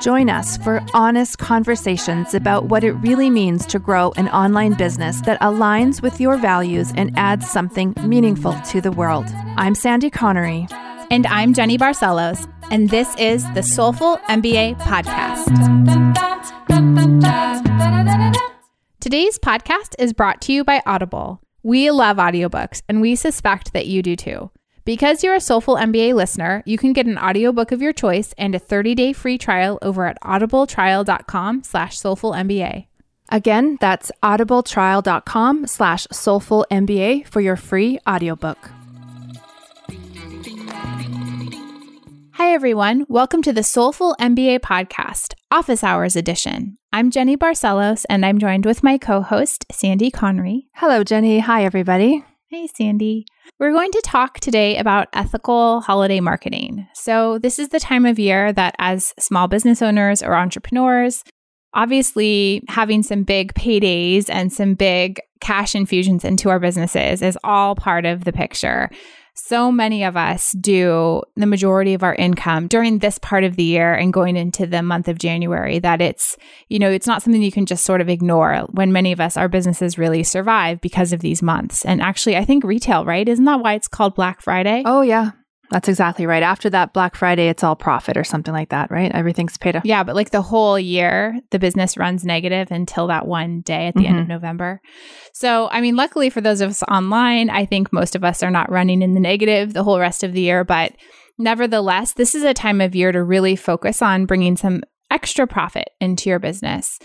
Join us for honest conversations about what it really means to grow an online business that aligns with your values and adds something meaningful to the world. I'm Sandy Connery. And I'm Jenny Barcelos, and this is the Soulful MBA Podcast. Today's podcast is brought to you by Audible. We love audiobooks, and we suspect that you do too. Because you're a Soulful MBA listener, you can get an audiobook of your choice and a 30-day free trial over at audibletrial.com slash soulfulmba. Again, that's audibletrial.com slash soulfulmba for your free audiobook. Hi, everyone. Welcome to the Soulful MBA podcast, Office Hours Edition. I'm Jenny Barcelos, and I'm joined with my co host, Sandy Connery. Hello, Jenny. Hi, everybody. Hey, Sandy. We're going to talk today about ethical holiday marketing. So, this is the time of year that, as small business owners or entrepreneurs, obviously having some big paydays and some big cash infusions into our businesses is all part of the picture so many of us do the majority of our income during this part of the year and going into the month of January that it's, you know, it's not something you can just sort of ignore when many of us, our businesses really survive because of these months. And actually, I think retail, right? Isn't that why it's called Black Friday? Oh, yeah. That's exactly right. After that Black Friday, it's all profit or something like that, right? Everything's paid off. Yeah, but like the whole year, the business runs negative until that one day at the mm-hmm. end of mm-hmm. November. So, I mean, luckily for those of us online, I think most of us are not running in the negative the whole rest of the year. But nevertheless, this is a time of year to really focus on bringing some extra profit into your business.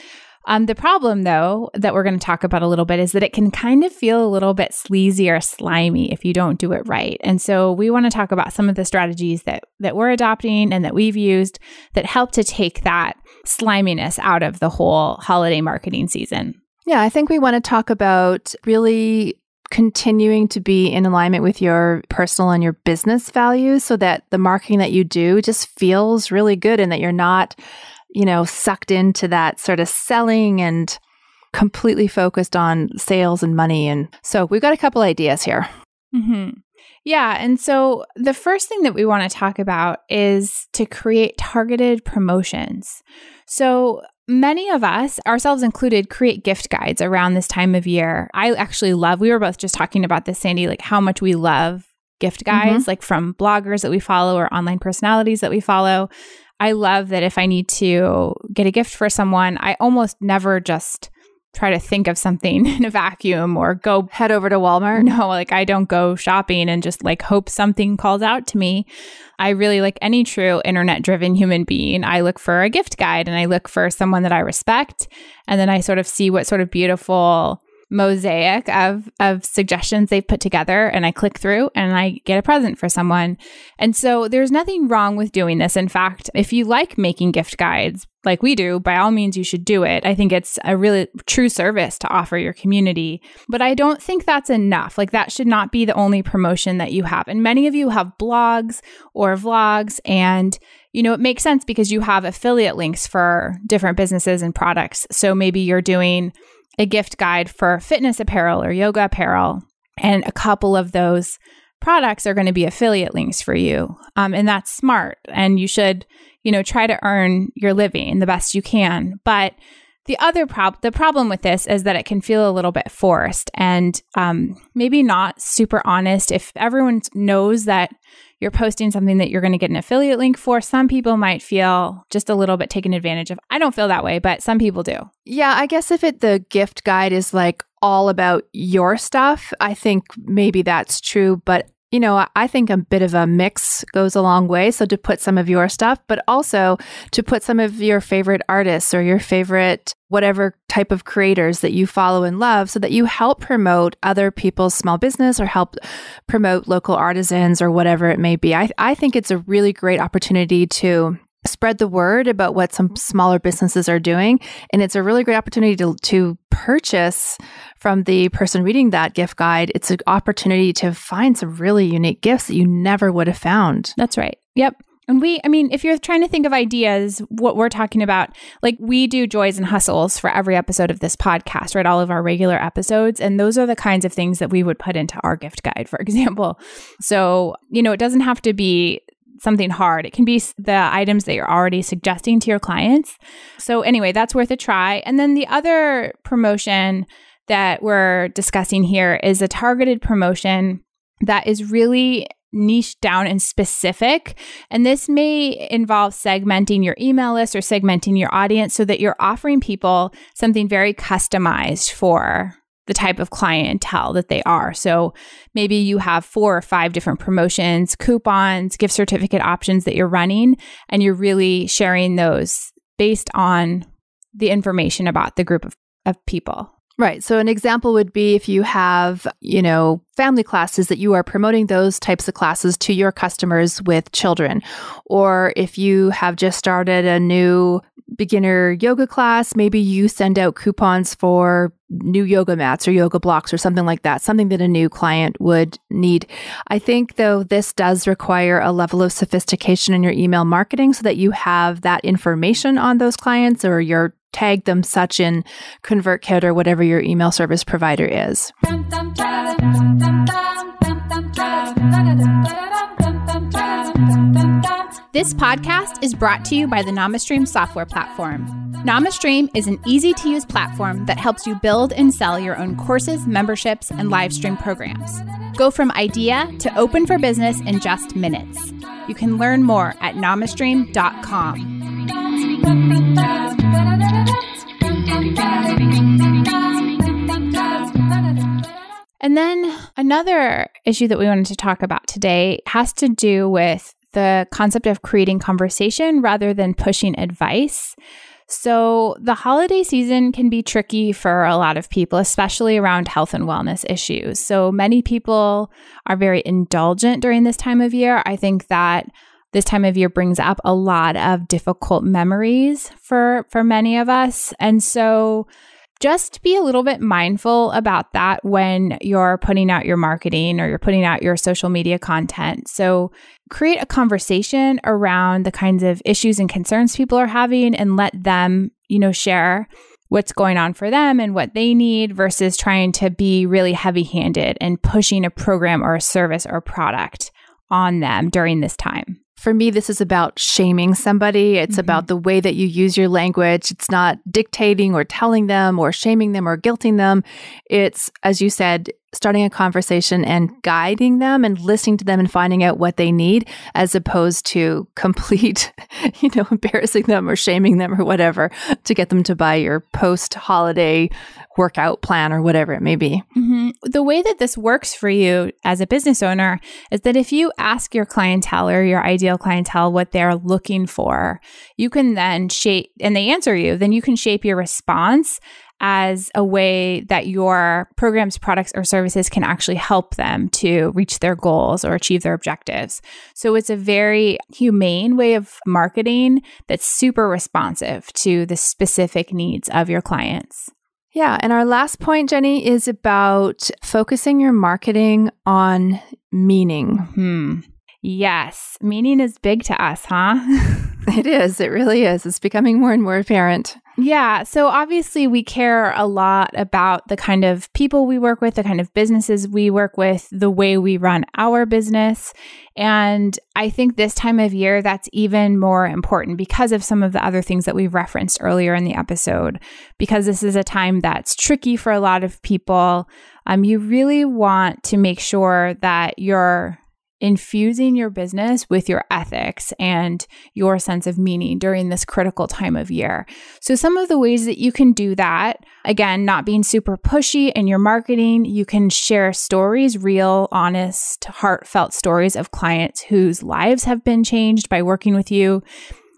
Um, the problem, though, that we're going to talk about a little bit is that it can kind of feel a little bit sleazy or slimy if you don't do it right. And so we want to talk about some of the strategies that that we're adopting and that we've used that help to take that sliminess out of the whole holiday marketing season. Yeah, I think we want to talk about really continuing to be in alignment with your personal and your business values so that the marketing that you do just feels really good and that you're not you know, sucked into that sort of selling and completely focused on sales and money. And so we've got a couple ideas here. Mm-hmm. Yeah. And so the first thing that we want to talk about is to create targeted promotions. So many of us, ourselves included, create gift guides around this time of year. I actually love, we were both just talking about this, Sandy, like how much we love gift guides, mm-hmm. like from bloggers that we follow or online personalities that we follow. I love that if I need to get a gift for someone, I almost never just try to think of something in a vacuum or go head over to Walmart. No, like I don't go shopping and just like hope something calls out to me. I really like any true internet driven human being. I look for a gift guide and I look for someone that I respect. And then I sort of see what sort of beautiful mosaic of of suggestions they've put together and I click through and I get a present for someone. And so there's nothing wrong with doing this. In fact, if you like making gift guides like we do, by all means you should do it. I think it's a really true service to offer your community. But I don't think that's enough. Like that should not be the only promotion that you have. And many of you have blogs or vlogs and you know, it makes sense because you have affiliate links for different businesses and products. So maybe you're doing a gift guide for fitness apparel or yoga apparel. And a couple of those products are going to be affiliate links for you. Um, and that's smart. And you should, you know, try to earn your living the best you can. But the other prob the problem with this is that it can feel a little bit forced and um, maybe not super honest. If everyone knows that you're posting something that you're going to get an affiliate link for, some people might feel just a little bit taken advantage of. I don't feel that way, but some people do. Yeah, I guess if it the gift guide is like all about your stuff, I think maybe that's true, but you know, I think a bit of a mix goes a long way. So to put some of your stuff, but also to put some of your favorite artists or your favorite whatever type of creators that you follow and love so that you help promote other people's small business or help promote local artisans or whatever it may be. I, I think it's a really great opportunity to spread the word about what some mm-hmm. smaller businesses are doing. And it's a really great opportunity to, to purchase from the person reading that gift guide. It's an opportunity to find some really unique gifts that you never would have found. That's right. Yep. And we, I mean, if you're trying to think of ideas, what we're talking about, like we do joys and hustles for every episode of this podcast, right? All of our regular episodes. And those are the kinds of things that we would put into our gift guide, for example. So, you know, it doesn't have to be something hard. It can be the items that you're already suggesting to your clients. So, anyway, that's worth a try. And then the other promotion that we're discussing here is a targeted promotion that is really niche down and specific. And this may involve segmenting your email list or segmenting your audience so that you're offering people something very customized for the type of clientele that they are. So maybe you have four or five different promotions, coupons, gift certificate options that you're running, and you're really sharing those based on the information about the group of, of people. Right. So an example would be if you have, you know, family classes that you are promoting those types of classes to your customers with children. Or if you have just started a new beginner yoga class, maybe you send out coupons for new yoga mats or yoga blocks or something like that, something that a new client would need. I think, though, this does require a level of sophistication in your email marketing so that you have that information on those clients or you're tag them such in ConvertKit or whatever your email service provider is. This podcast is brought to you by the NamaStream software platform. NamaStream is an easy to use platform that helps you build and sell your own courses, memberships, and live stream programs. Go from idea to open for business in just minutes. You can learn more at namastream.com. And then another issue that we wanted to talk about today has to do with the concept of creating conversation rather than pushing advice. So, the holiday season can be tricky for a lot of people, especially around health and wellness issues. So, many people are very indulgent during this time of year. I think that this time of year brings up a lot of difficult memories for for many of us. And so, just be a little bit mindful about that when you're putting out your marketing or you're putting out your social media content. So, create a conversation around the kinds of issues and concerns people are having and let them, you know, share what's going on for them and what they need versus trying to be really heavy handed and pushing a program or a service or a product on them during this time for me, this is about shaming somebody. It's mm-hmm. about the way that you use your language. It's not dictating or telling them or shaming them or guilting them. It's, as you said, starting a conversation and guiding them and listening to them and finding out what they need as opposed to complete, you know, embarrassing them or shaming them or whatever to get them to buy your post holiday workout plan or whatever it may be. Mm-hmm. The way that this works for you as a business owner is that if you ask your clientele or your ideal clientele what they're looking for, you can then shape, and they answer you, then you can shape your response as a way that your programs, products, or services can actually help them to reach their goals or achieve their objectives. So it's a very humane way of marketing that's super responsive to the specific needs of your clients. Yeah. And our last point, Jenny, is about focusing your marketing on meaning. Hmm. Yes. Meaning is big to us, huh? it is. It really is. It's becoming more and more apparent. Yeah. So obviously, we care a lot about the kind of people we work with, the kind of businesses we work with, the way we run our business. And I think this time of year, that's even more important because of some of the other things that we referenced earlier in the episode. Because this is a time that's tricky for a lot of people. Um, you really want to make sure that you're infusing your business with your ethics and your sense of meaning during this critical time of year. So, some of the ways that you can do that, again, not being super pushy in your marketing, you can share stories, real, honest, heartfelt stories of clients whose lives have been changed by working with you.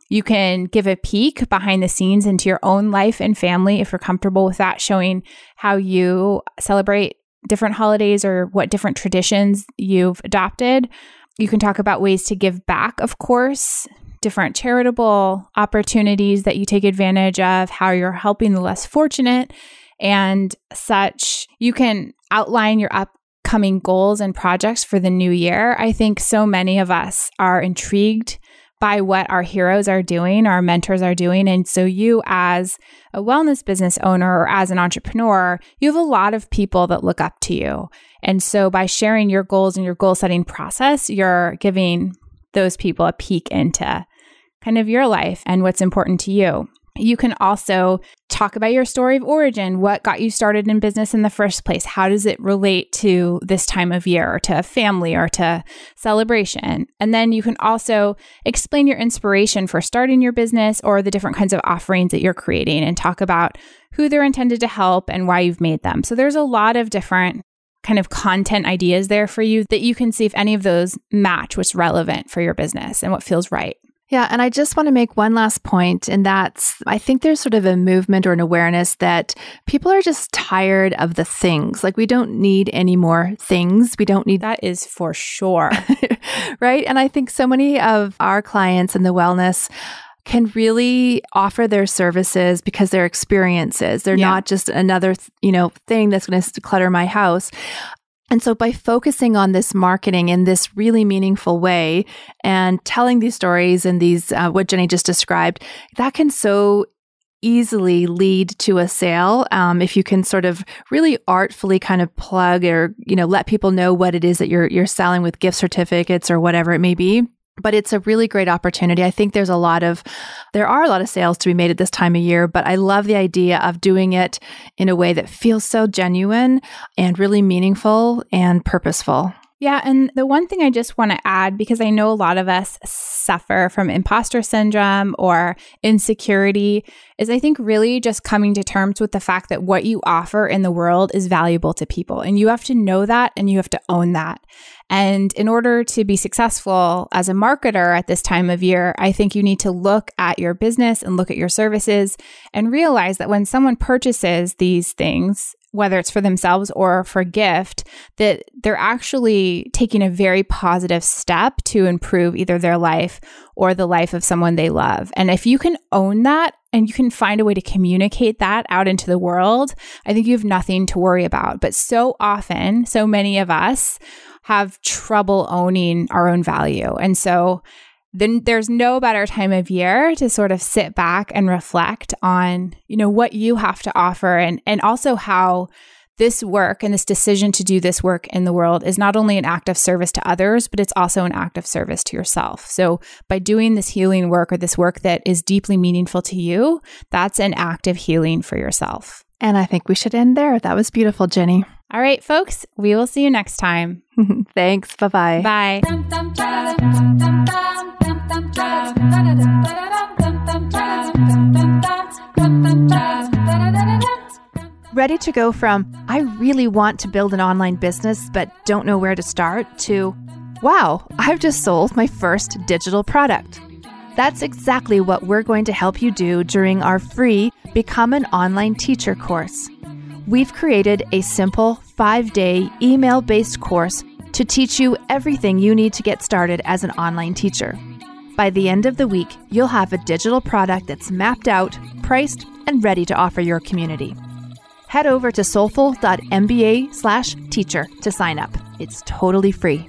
You can give a peek behind the scenes into your own life and family if you're comfortable with that, showing how you celebrate different holidays or what different traditions you've adopted. You can talk about ways to give back, of course, different charitable opportunities that you take advantage of, how you're helping the less fortunate, and such. You can outline your upcoming goals and projects for the new year. I think so many of us are intrigued by what our heroes are doing, our mentors are doing. And so, you, as a wellness business owner or as an entrepreneur, you have a lot of people that look up to you. And so, by sharing your goals and your goal setting process, you're giving those people a peek into kind of your life and what's important to you. You can also talk about your story of origin. What got you started in business in the first place? How does it relate to this time of year or to family or to celebration? And then you can also explain your inspiration for starting your business or the different kinds of offerings that you're creating and talk about who they're intended to help and why you've made them. So there's a lot of different kind of content ideas there for you that you can see if any of those match what's relevant for your business and what feels right. Yeah. And I just want to make one last point, and that's I think there's sort of a movement or an awareness that people are just tired of the things. Like, we don't need any more things. We don't need that, is for sure. right. And I think so many of our clients in the wellness can really offer their services because they're experiences. They're yeah. not just another, you know, thing that's going to clutter my house. And so by focusing on this marketing in this really meaningful way and telling these stories and these, uh, what Jenny just described, that can so easily lead to a sale um, if you can sort of really artfully kind of plug or you know let people know what it is that you're you're selling with gift certificates or whatever it may be but it's a really great opportunity. I think there's a lot of, there are a lot of sales to be made at this time of year, but I love the idea of doing it in a way that feels so genuine and really meaningful and purposeful. Yeah. And the one thing I just want to add, because I know a lot of us suffer from imposter syndrome or insecurity, is I think really just coming to terms with the fact that what you offer in the world is valuable to people. And you have to know that and you have to own that. And in order to be successful as a marketer at this time of year, I think you need to look at your business and look at your services and realize that when someone purchases these things, whether it's for themselves or for gift, that they're actually taking a very positive step to improve either their life or the life of someone they love. And if you can own that and you can find a way to communicate that out into the world, I think you have nothing to worry about. But so often, so many of us have trouble owning our own value. And so then there's no better time of year to sort of sit back and reflect on, you know, what you have to offer and and also how this work and this decision to do this work in the world is not only an act of service to others, but it's also an act of service to yourself. So, by doing this healing work or this work that is deeply meaningful to you, that's an act of healing for yourself. And I think we should end there. That was beautiful, Jenny. All right, folks, we will see you next time. Thanks. Bye-bye. Bye. Ready to go from, I really want to build an online business but don't know where to start, to, wow, I've just sold my first digital product. That's exactly what we're going to help you do during our free Become an Online Teacher course we've created a simple five day email based course to teach you everything you need to get started as an online teacher. By the end of the week, you'll have a digital product that's mapped out, priced, and ready to offer your community. Head over to soulful.mba slash teacher to sign up. It's totally free.